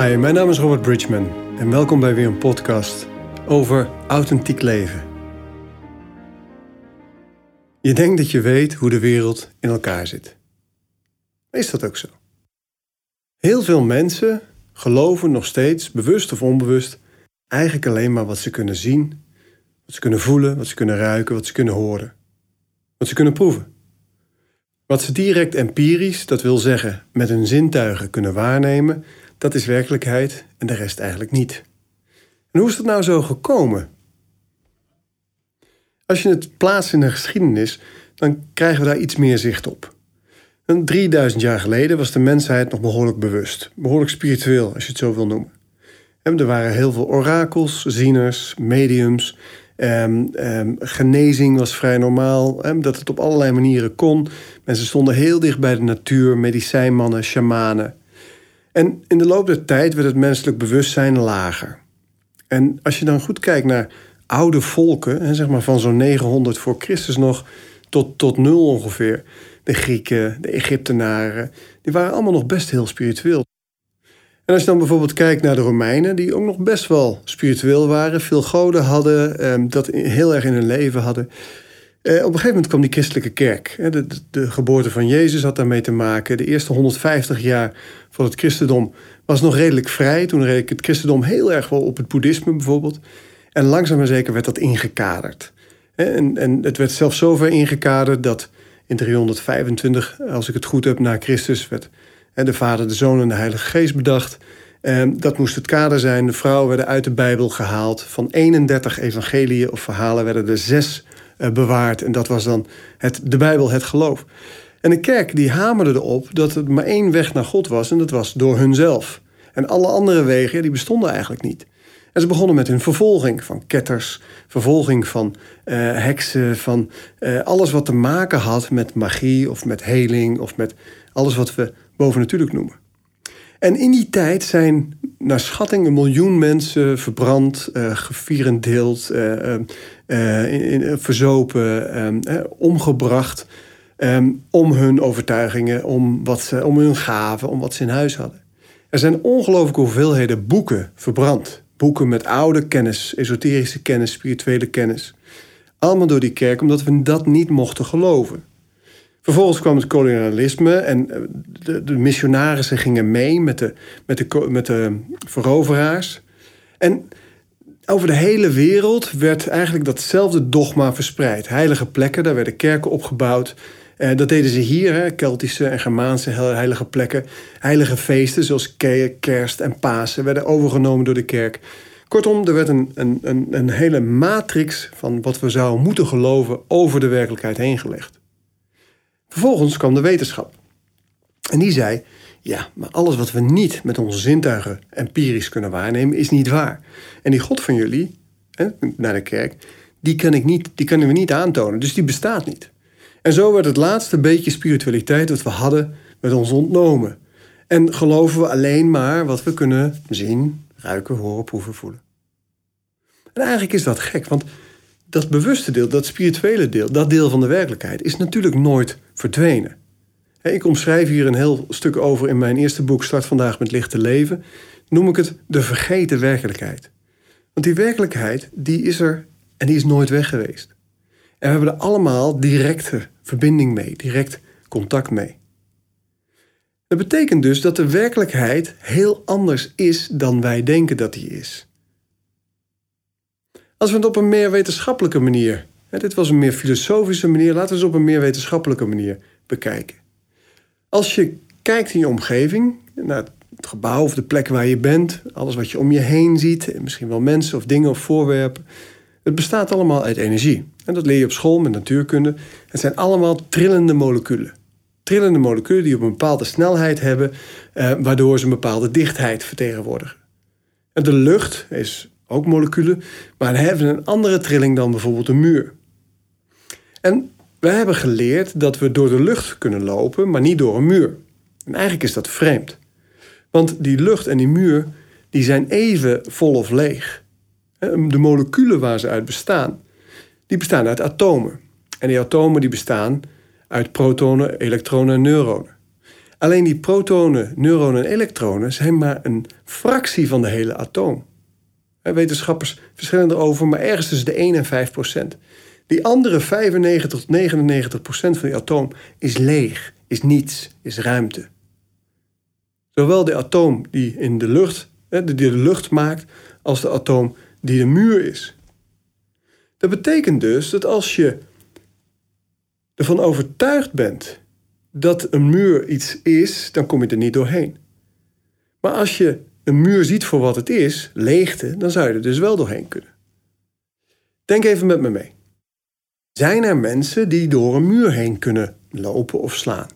Hi, mijn naam is Robert Bridgman en welkom bij weer een podcast over authentiek leven. Je denkt dat je weet hoe de wereld in elkaar zit. Is dat ook zo? Heel veel mensen geloven nog steeds, bewust of onbewust, eigenlijk alleen maar wat ze kunnen zien, wat ze kunnen voelen, wat ze kunnen ruiken, wat ze kunnen horen, wat ze kunnen proeven. Wat ze direct empirisch, dat wil zeggen met hun zintuigen kunnen waarnemen, dat is werkelijkheid en de rest eigenlijk niet. En hoe is dat nou zo gekomen? Als je het plaatst in de geschiedenis, dan krijgen we daar iets meer zicht op. 3000 jaar geleden was de mensheid nog behoorlijk bewust, behoorlijk spiritueel, als je het zo wil noemen. En er waren heel veel orakels, zieners, mediums. Um, um, genezing was vrij normaal, um, dat het op allerlei manieren kon. Mensen stonden heel dicht bij de natuur, medicijnmannen, shamanen. En in de loop der tijd werd het menselijk bewustzijn lager. En als je dan goed kijkt naar oude volken, zeg maar van zo'n 900 voor Christus nog tot, tot nul ongeveer. De Grieken, de Egyptenaren, die waren allemaal nog best heel spiritueel. En als je dan bijvoorbeeld kijkt naar de Romeinen, die ook nog best wel spiritueel waren, veel goden hadden, ehm, dat heel erg in hun leven hadden. Eh, op een gegeven moment kwam die christelijke kerk. De, de, geboorte van Jezus had daarmee te maken. De eerste 150 jaar van het christendom was nog redelijk vrij. Toen reed het christendom heel erg wel op het boeddhisme bijvoorbeeld. En langzaam maar zeker werd dat ingekaderd. En, en het werd zelfs zover ingekaderd dat in 325, als ik het goed heb, na Christus werd de Vader, de Zoon en de Heilige Geest bedacht. Dat moest het kader zijn. De vrouwen werden uit de Bijbel gehaald. Van 31 evangeliën of verhalen werden er zes bewaard. En dat was dan het, de Bijbel, het geloof. En de kerk die hamerde erop dat er maar één weg naar God was. En dat was door hunzelf. En alle andere wegen die bestonden eigenlijk niet. En ze begonnen met hun vervolging van ketters, vervolging van uh, heksen, van uh, alles wat te maken had met magie of met heling of met alles wat we bovennatuurlijk noemen. En in die tijd zijn naar schatting een miljoen mensen verbrand, uh, gevierendeeld, verzopen, omgebracht. Om hun overtuigingen, om, wat ze, om hun gaven, om wat ze in huis hadden. Er zijn ongelooflijke hoeveelheden boeken verbrand. Boeken met oude kennis, esoterische kennis, spirituele kennis. Allemaal door die kerk, omdat we dat niet mochten geloven. Vervolgens kwam het kolonialisme en eh, de, de missionarissen gingen mee met de, met, de, met de veroveraars. En over de hele wereld werd eigenlijk datzelfde dogma verspreid. Heilige plekken, daar werden kerken opgebouwd. Eh, dat deden ze hier, hè, Keltische en Germaanse heilige plekken. Heilige feesten zoals kerst en Pasen werden overgenomen door de kerk. Kortom, er werd een, een, een, een hele matrix van wat we zouden moeten geloven over de werkelijkheid heen gelegd. Vervolgens kwam de wetenschap. En die zei: Ja, maar alles wat we niet met onze zintuigen empirisch kunnen waarnemen, is niet waar. En die God van jullie, hè, naar de kerk, die, kan ik niet, die kunnen we niet aantonen, dus die bestaat niet. En zo werd het laatste beetje spiritualiteit dat we hadden met ons ontnomen. En geloven we alleen maar wat we kunnen zien, ruiken, horen, proeven, voelen. En eigenlijk is dat gek, want dat bewuste deel, dat spirituele deel, dat deel van de werkelijkheid, is natuurlijk nooit verdwenen. Ik omschrijf hier een heel stuk over in mijn eerste boek Start vandaag met lichte leven. Noem ik het de vergeten werkelijkheid. Want die werkelijkheid, die is er en die is nooit weg geweest. En we hebben er allemaal directe verbinding mee, direct contact mee. Dat betekent dus dat de werkelijkheid heel anders is dan wij denken dat die is. Als we het op een meer wetenschappelijke manier, dit was een meer filosofische manier, laten we het op een meer wetenschappelijke manier bekijken. Als je kijkt in je omgeving, naar het gebouw of de plek waar je bent, alles wat je om je heen ziet, misschien wel mensen of dingen of voorwerpen, het bestaat allemaal uit energie. En dat leer je op school met natuurkunde. Het zijn allemaal trillende moleculen. Trillende moleculen die op een bepaalde snelheid hebben, eh, waardoor ze een bepaalde dichtheid vertegenwoordigen. En de lucht is ook moleculen, maar hebben een andere trilling dan bijvoorbeeld een muur. En we hebben geleerd dat we door de lucht kunnen lopen, maar niet door een muur. En eigenlijk is dat vreemd. Want die lucht en die muur die zijn even vol of leeg. De moleculen waar ze uit bestaan, die bestaan uit atomen. En die atomen die bestaan uit protonen, elektronen en neuronen. Alleen die protonen, neuronen en elektronen zijn maar een fractie van de hele atoom. Wetenschappers verschillen erover, maar ergens tussen de 1 en 5 procent. Die andere 95 tot 99 procent van die atoom is leeg, is niets, is ruimte. Zowel de atoom die in de lucht, die de lucht maakt, als de atoom die de muur is. Dat betekent dus dat als je ervan overtuigd bent dat een muur iets is, dan kom je er niet doorheen. Maar als je een muur ziet voor wat het is, leegte, dan zou je er dus wel doorheen kunnen. Denk even met me mee. Zijn er mensen die door een muur heen kunnen lopen of slaan?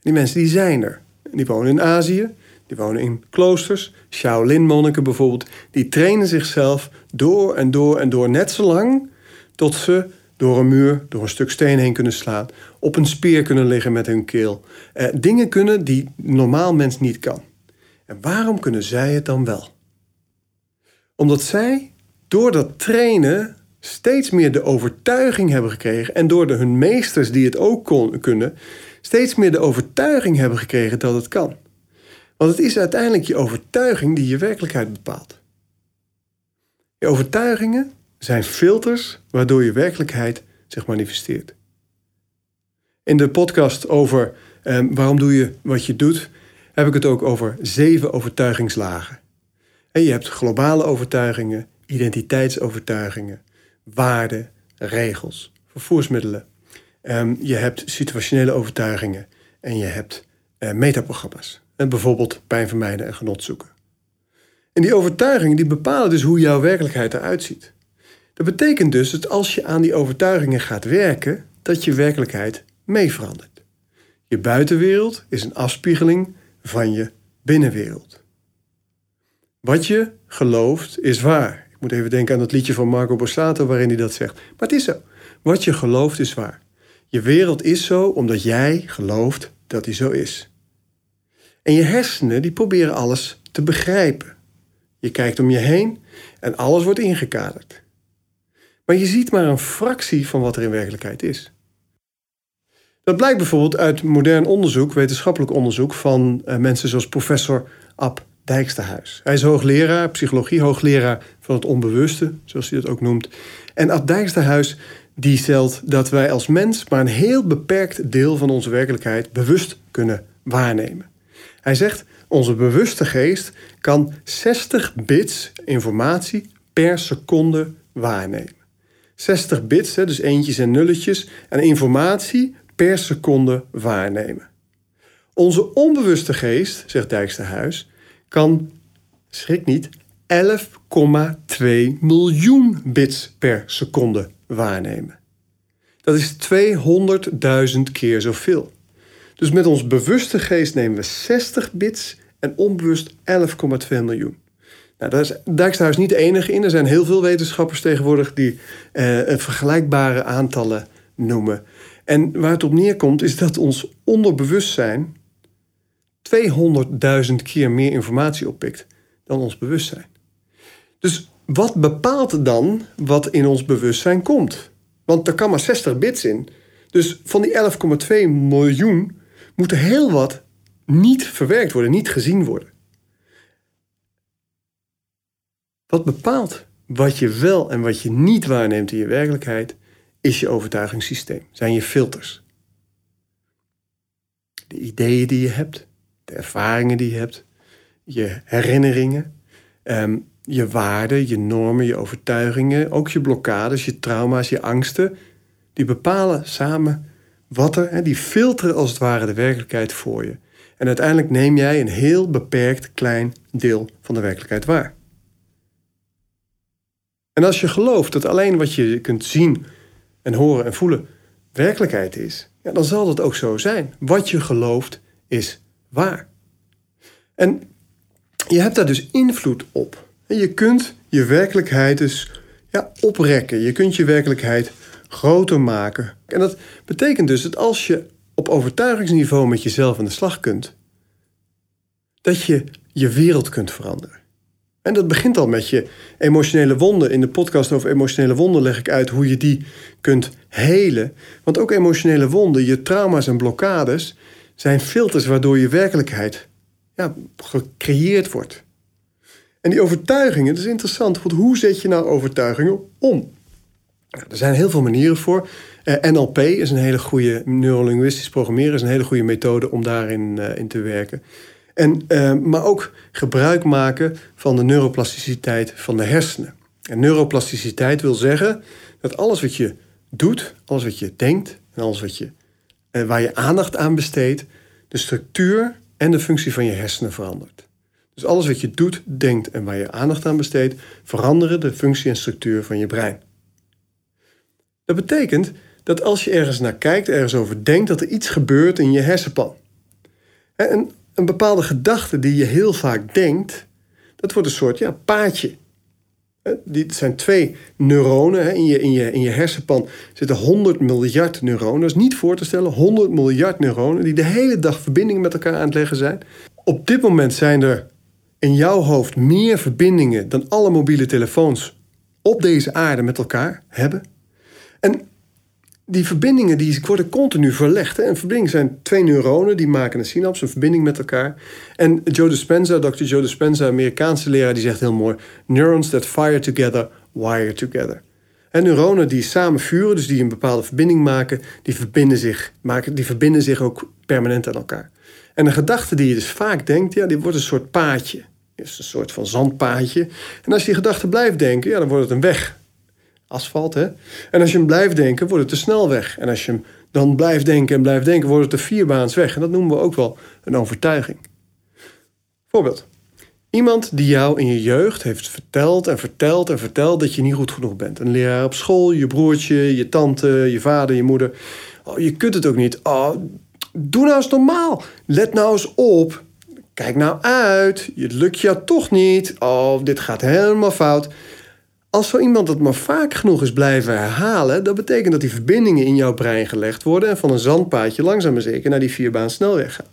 Die mensen die zijn er. Die wonen in Azië, die wonen in kloosters. Shaolin-monniken bijvoorbeeld, die trainen zichzelf door en door en door net zo lang tot ze door een muur, door een stuk steen heen kunnen slaan, op een speer kunnen liggen met hun keel. Eh, dingen kunnen die normaal mens niet kan. En waarom kunnen zij het dan wel? Omdat zij door dat trainen steeds meer de overtuiging hebben gekregen en door de, hun meesters die het ook kon, kunnen, steeds meer de overtuiging hebben gekregen dat het kan. Want het is uiteindelijk je overtuiging die je werkelijkheid bepaalt. Je overtuigingen zijn filters waardoor je werkelijkheid zich manifesteert. In de podcast over eh, waarom doe je wat je doet, heb ik het ook over zeven overtuigingslagen. En je hebt globale overtuigingen, identiteitsovertuigingen, waarden, regels, vervoersmiddelen. Um, je hebt situationele overtuigingen en je hebt uh, metaprogramma's. En bijvoorbeeld pijn vermijden en genot zoeken. En die overtuigingen die bepalen dus hoe jouw werkelijkheid eruit ziet. Dat betekent dus dat als je aan die overtuigingen gaat werken, dat je werkelijkheid mee verandert. Je buitenwereld is een afspiegeling van je binnenwereld. Wat je gelooft is waar. Moet even denken aan dat liedje van Marco Borsato waarin hij dat zegt. Maar het is zo. Wat je gelooft is waar. Je wereld is zo omdat jij gelooft dat die zo is. En je hersenen die proberen alles te begrijpen. Je kijkt om je heen en alles wordt ingekaderd. Maar je ziet maar een fractie van wat er in werkelijkheid is. Dat blijkt bijvoorbeeld uit modern onderzoek, wetenschappelijk onderzoek van uh, mensen zoals professor Ab Dijksterhuis. Hij is hoogleraar, psychologie, hoogleraar van het onbewuste, zoals hij dat ook noemt. En Ab Dijksterhuis die stelt dat wij als mens maar een heel beperkt deel van onze werkelijkheid bewust kunnen waarnemen. Hij zegt, onze bewuste geest kan 60 bits informatie per seconde waarnemen. 60 bits, dus eentjes en nulletjes, en informatie per seconde waarnemen. Onze onbewuste geest, zegt Dijksterhuis, kan, schrik niet, 11,2 miljoen bits per seconde waarnemen. Dat is 200.000 keer zoveel. Dus met ons bewuste geest nemen we 60 bits en onbewust 11,2 miljoen. Nou, daar is Dijksterhuis niet de enige in. Er zijn heel veel wetenschappers tegenwoordig die eh, vergelijkbare aantallen noemen. En waar het op neerkomt is dat ons onderbewustzijn 200.000 keer meer informatie oppikt dan ons bewustzijn. Dus wat bepaalt dan wat in ons bewustzijn komt? Want er kan maar 60 bits in. Dus van die 11,2 miljoen moet er heel wat niet verwerkt worden, niet gezien worden. Wat bepaalt wat je wel en wat je niet waarneemt in je werkelijkheid, is je overtuigingssysteem, zijn je filters. De ideeën die je hebt, de ervaringen die je hebt, je herinneringen, ehm, je waarden, je normen, je overtuigingen, ook je blokkades, je trauma's, je angsten, die bepalen samen wat er, die filteren als het ware de werkelijkheid voor je. En uiteindelijk neem jij een heel beperkt klein deel van de werkelijkheid waar. En als je gelooft dat alleen wat je kunt zien en horen en voelen werkelijkheid is, ja, dan zal dat ook zo zijn. Wat je gelooft is waar. En je hebt daar dus invloed op. En je kunt je werkelijkheid dus ja, oprekken. Je kunt je werkelijkheid groter maken. En dat betekent dus dat als je op overtuigingsniveau met jezelf aan de slag kunt, dat je je wereld kunt veranderen. En dat begint al met je emotionele wonden. In de podcast over emotionele wonden leg ik uit hoe je die kunt helen. Want ook emotionele wonden, je trauma's en blokkades, zijn filters waardoor je werkelijkheid ja, gecreëerd wordt. En die overtuigingen, dat is interessant. Want hoe zet je nou overtuigingen om? Er zijn heel veel manieren voor. Uh, NLP is een hele goede, neurolinguistisch programmeren is een hele goede methode om daarin uh, in te werken. En, uh, maar ook gebruik maken van de neuroplasticiteit van de hersenen. En neuroplasticiteit wil zeggen dat alles wat je doet, alles wat je denkt en alles wat je, waar je aandacht aan besteedt, de structuur en de functie van je hersenen verandert. Dus alles wat je doet, denkt en waar je aandacht aan besteedt, veranderen de functie en structuur van je brein. Dat betekent dat als je ergens naar kijkt, ergens over denkt, dat er iets gebeurt in je hersenpan. En een bepaalde gedachte die je heel vaak denkt, dat wordt een soort ja, paadje. Dit zijn twee neuronen. In je, in, je, in je hersenpan zitten 100 miljard neuronen. Dat is niet voor te stellen. 100 miljard neuronen die de hele dag verbindingen met elkaar aan het leggen zijn. Op dit moment zijn er in jouw hoofd meer verbindingen dan alle mobiele telefoons op deze aarde met elkaar hebben. En die verbindingen die worden continu verlegd. Hè? Een verbinding zijn twee neuronen die maken een synaps, een verbinding met elkaar. En Joe Dispenza, Dr. Joe Dispenza, Amerikaanse leraar, die zegt heel mooi: Neurons that fire together, wire together. En neuronen die samen vuren, dus die een bepaalde verbinding maken, die verbinden zich, maken, die verbinden zich ook permanent aan elkaar. En een gedachte die je dus vaak denkt, ja, die wordt een soort paadje. Is een soort van zandpaadje. En als je die gedachte blijft denken, ja, dan wordt het een weg asfalt. Hè? En als je hem blijft denken, wordt het de snelweg. En als je hem dan blijft denken en blijft denken, wordt het de vierbaansweg. En dat noemen we ook wel een overtuiging. Voorbeeld. Iemand die jou in je jeugd heeft verteld en verteld en verteld dat je niet goed genoeg bent. Een leraar op school, je broertje, je tante, je vader, je moeder. Oh, je kunt het ook niet. Oh, doe nou eens normaal. Let nou eens op. Kijk nou uit. Het lukt je toch niet. Oh, dit gaat helemaal fout. Als zo iemand dat maar vaak genoeg is blijven herhalen, dat betekent dat die verbindingen in jouw brein gelegd worden en van een zandpaadje langzaam maar zeker naar die vierbaan snelweg gaan.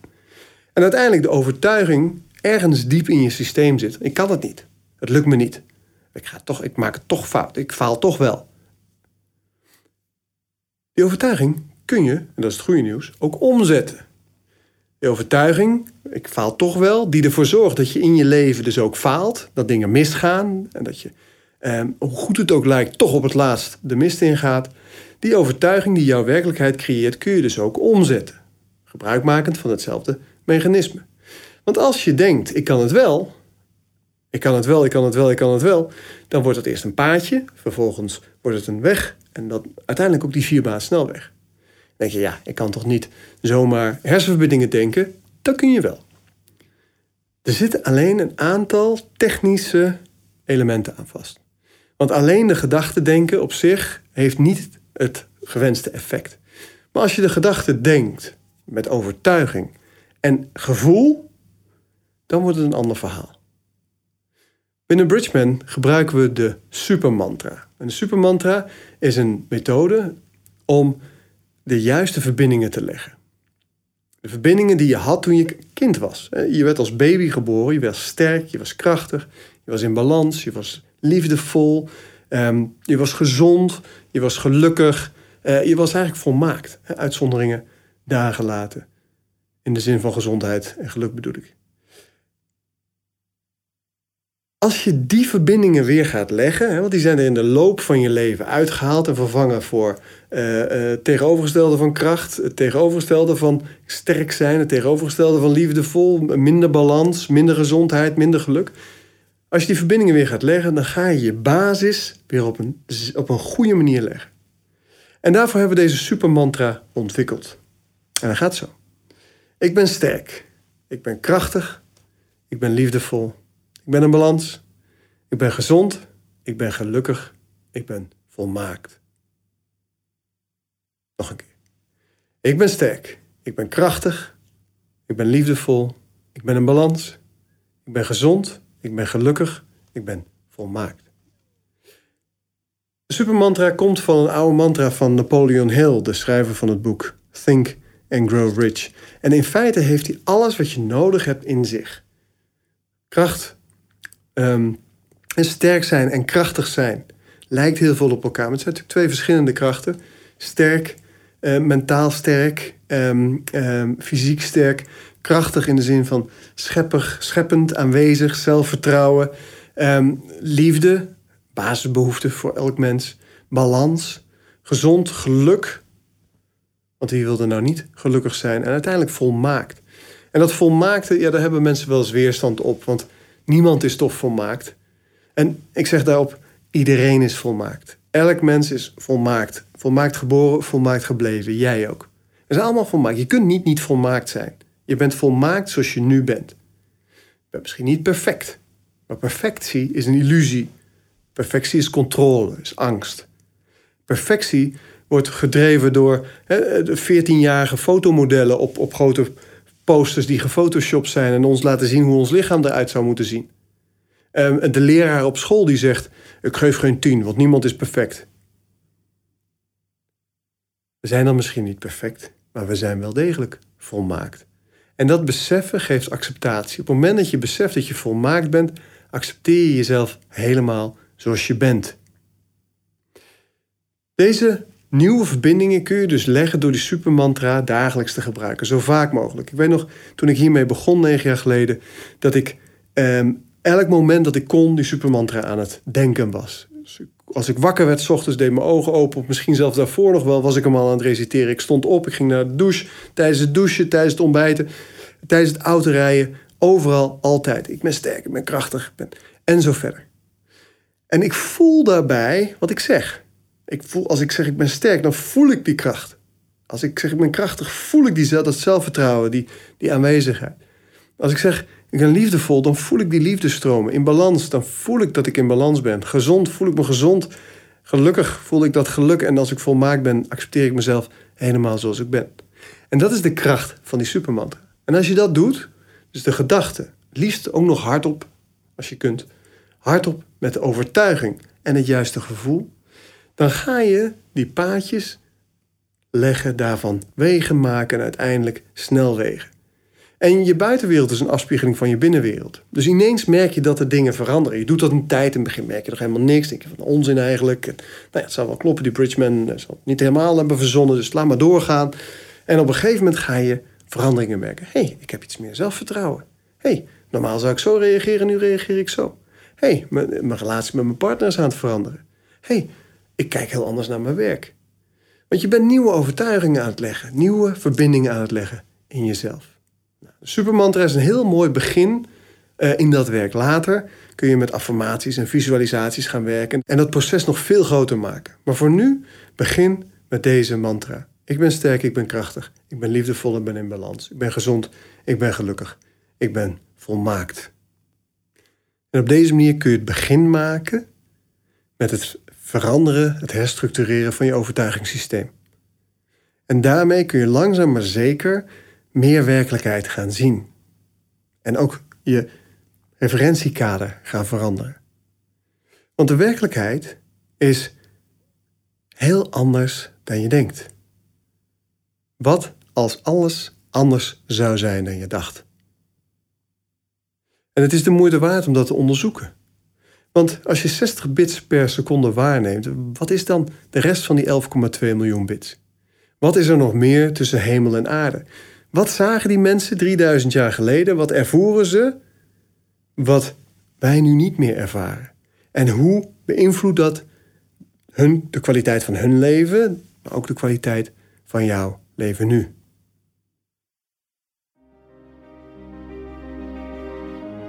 En uiteindelijk de overtuiging ergens diep in je systeem zit. Ik kan het niet. Het lukt me niet. Ik, ga toch, ik maak het toch fout. Ik faal toch wel. Die overtuiging kun je, en dat is het goede nieuws, ook omzetten. Die overtuiging, ik faal toch wel, die ervoor zorgt dat je in je leven dus ook faalt, dat dingen misgaan en dat je Ehm, hoe goed het ook lijkt, toch op het laatst de mist ingaat. Die overtuiging die jouw werkelijkheid creëert, kun je dus ook omzetten. Gebruikmakend van hetzelfde mechanisme. Want als je denkt, ik kan het wel, ik kan het wel, ik kan het wel, ik kan het wel, dan wordt het eerst een paadje, vervolgens wordt het een weg en dan uiteindelijk ook die vierbaan snelweg. Dan denk je, ja, ik kan toch niet zomaar hersenverbindingen denken? Dat kun je wel. Er zitten alleen een aantal technische elementen aan vast. Want alleen de gedachte denken op zich heeft niet het gewenste effect. Maar als je de gedachte denkt met overtuiging en gevoel, dan wordt het een ander verhaal. Binnen Bridgman gebruiken we de supermantra. En de supermantra is een methode om de juiste verbindingen te leggen. De verbindingen die je had toen je kind was. Je werd als baby geboren, je was sterk, je was krachtig, je was in balans, je was liefdevol, um, je was gezond, je was gelukkig, uh, je was eigenlijk volmaakt. Hè? Uitzonderingen daar gelaten. In de zin van gezondheid en geluk bedoel ik. Als je die verbindingen weer gaat leggen, hè, want die zijn er in de loop van je leven uitgehaald en vervangen voor uh, tegenovergestelde van kracht, het tegenovergestelde van sterk zijn, het tegenovergestelde van liefdevol, minder balans, minder gezondheid, minder geluk. Als je die verbindingen weer gaat leggen, dan ga je je basis weer op een, op een goede manier leggen. En daarvoor hebben we deze supermantra ontwikkeld. En dat gaat zo. Ik ben sterk. Ik ben krachtig. Ik ben liefdevol. Ik ben in balans. Ik ben gezond. Ik ben gelukkig. Ik ben volmaakt. Nog een keer. Ik ben sterk. Ik ben krachtig. Ik ben liefdevol. Ik ben in balans. Ik ben gezond. Ik ben gelukkig. Ik ben volmaakt. De supermantra komt van een oude mantra van Napoleon Hill, de schrijver van het boek Think and Grow Rich. En in feite heeft hij alles wat je nodig hebt in zich. Kracht ehm, en sterk zijn en krachtig zijn lijkt heel veel op elkaar. Maar het zijn natuurlijk twee verschillende krachten. Sterk eh, mentaal sterk, ehm, ehm, fysiek sterk, krachtig in de zin van scheppig, scheppend, aanwezig, zelfvertrouwen, ehm, liefde, basisbehoefte voor elk mens, balans, gezond, geluk. Want wie wilde nou niet gelukkig zijn en uiteindelijk volmaakt? En dat volmaakte, ja, daar hebben mensen wel eens weerstand op, want niemand is toch volmaakt. En ik zeg daarop, iedereen is volmaakt. Elk mens is volmaakt. Volmaakt geboren, volmaakt gebleven. Jij ook. We zijn allemaal volmaakt. Je kunt niet niet volmaakt zijn. Je bent volmaakt zoals je nu bent. Je bent misschien niet perfect. Maar perfectie is een illusie. Perfectie is controle, is angst. Perfectie wordt gedreven door de 14-jarige fotomodellen op, op grote posters die gefotoshopt zijn en ons laten zien hoe ons lichaam eruit zou moeten zien. Um, de leraar op school die zegt: Ik geef geen tien, want niemand is perfect. We zijn dan misschien niet perfect, maar we zijn wel degelijk volmaakt. En dat beseffen geeft acceptatie. Op het moment dat je beseft dat je volmaakt bent, accepteer je jezelf helemaal zoals je bent. Deze nieuwe verbindingen kun je dus leggen door die supermantra dagelijks te gebruiken, zo vaak mogelijk. Ik weet nog, toen ik hiermee begon negen jaar geleden, dat ik ehm, elk moment dat ik kon die supermantra aan het denken was. Dus als ik wakker werd, s ochtends deed mijn ogen open, of misschien zelfs daarvoor nog wel, was ik hem al aan het reciteren. Ik stond op, ik ging naar de douche, tijdens het douchen, tijdens het ontbijten, tijdens het autorijden, overal, altijd. Ik ben sterk, ik ben krachtig, ik ben... en zo verder. En ik voel daarbij wat ik zeg. Ik voel, als ik zeg ik ben sterk, dan voel ik die kracht. Als ik zeg ik ben krachtig, voel ik die, dat zelfvertrouwen, die, die aanwezigheid. Als ik zeg ik ben liefdevol, dan voel ik die liefde stromen. In balans, dan voel ik dat ik in balans ben. Gezond, voel ik me gezond. Gelukkig voel ik dat geluk. En als ik volmaakt ben, accepteer ik mezelf helemaal zoals ik ben. En dat is de kracht van die supermantra. En als je dat doet, dus de gedachte, liefst ook nog hardop, als je kunt, hardop met de overtuiging en het juiste gevoel, dan ga je die paadjes leggen, daarvan wegen maken en uiteindelijk snelwegen. En je buitenwereld is een afspiegeling van je binnenwereld. Dus ineens merk je dat er dingen veranderen. Je doet dat een tijd, in het begin merk je nog helemaal niks. Denk je van onzin eigenlijk. nou ja, het zou wel kloppen, die Bridgman zal het niet helemaal hebben verzonnen, dus laat maar doorgaan. En op een gegeven moment ga je veranderingen merken. Hé, hey, ik heb iets meer zelfvertrouwen. Hé, hey, normaal zou ik zo reageren, nu reageer ik zo. Hé, hey, mijn, mijn relatie met mijn partner is aan het veranderen. Hé, hey, ik kijk heel anders naar mijn werk. Want je bent nieuwe overtuigingen aan het leggen, nieuwe verbindingen aan het leggen in jezelf. Supermantra is een heel mooi begin uh, in dat werk. Later kun je met affirmaties en visualisaties gaan werken en dat proces nog veel groter maken. Maar voor nu, begin met deze mantra. Ik ben sterk, ik ben krachtig, ik ben liefdevol, ik ben in balans. Ik ben gezond, ik ben gelukkig, ik ben volmaakt. En op deze manier kun je het begin maken met het veranderen, het herstructureren van je overtuigingssysteem. En daarmee kun je langzaam maar zeker meer werkelijkheid gaan zien. En ook je referentiekader gaan veranderen. Want de werkelijkheid is heel anders dan je denkt. Wat als alles anders zou zijn dan je dacht? En het is de moeite waard om dat te onderzoeken. Want als je 60 bits per seconde waarneemt, wat is dan de rest van die 11,2 miljoen bits? Wat is er nog meer tussen hemel en aarde? Wat zagen die mensen 3000 jaar geleden? Wat ervoeren ze? Wat wij nu niet meer ervaren. En hoe beïnvloedt dat hun, de kwaliteit van hun leven, maar ook de kwaliteit van jouw leven nu?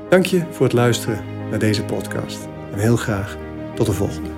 Dank je voor het luisteren naar deze podcast. En heel graag tot de volgende.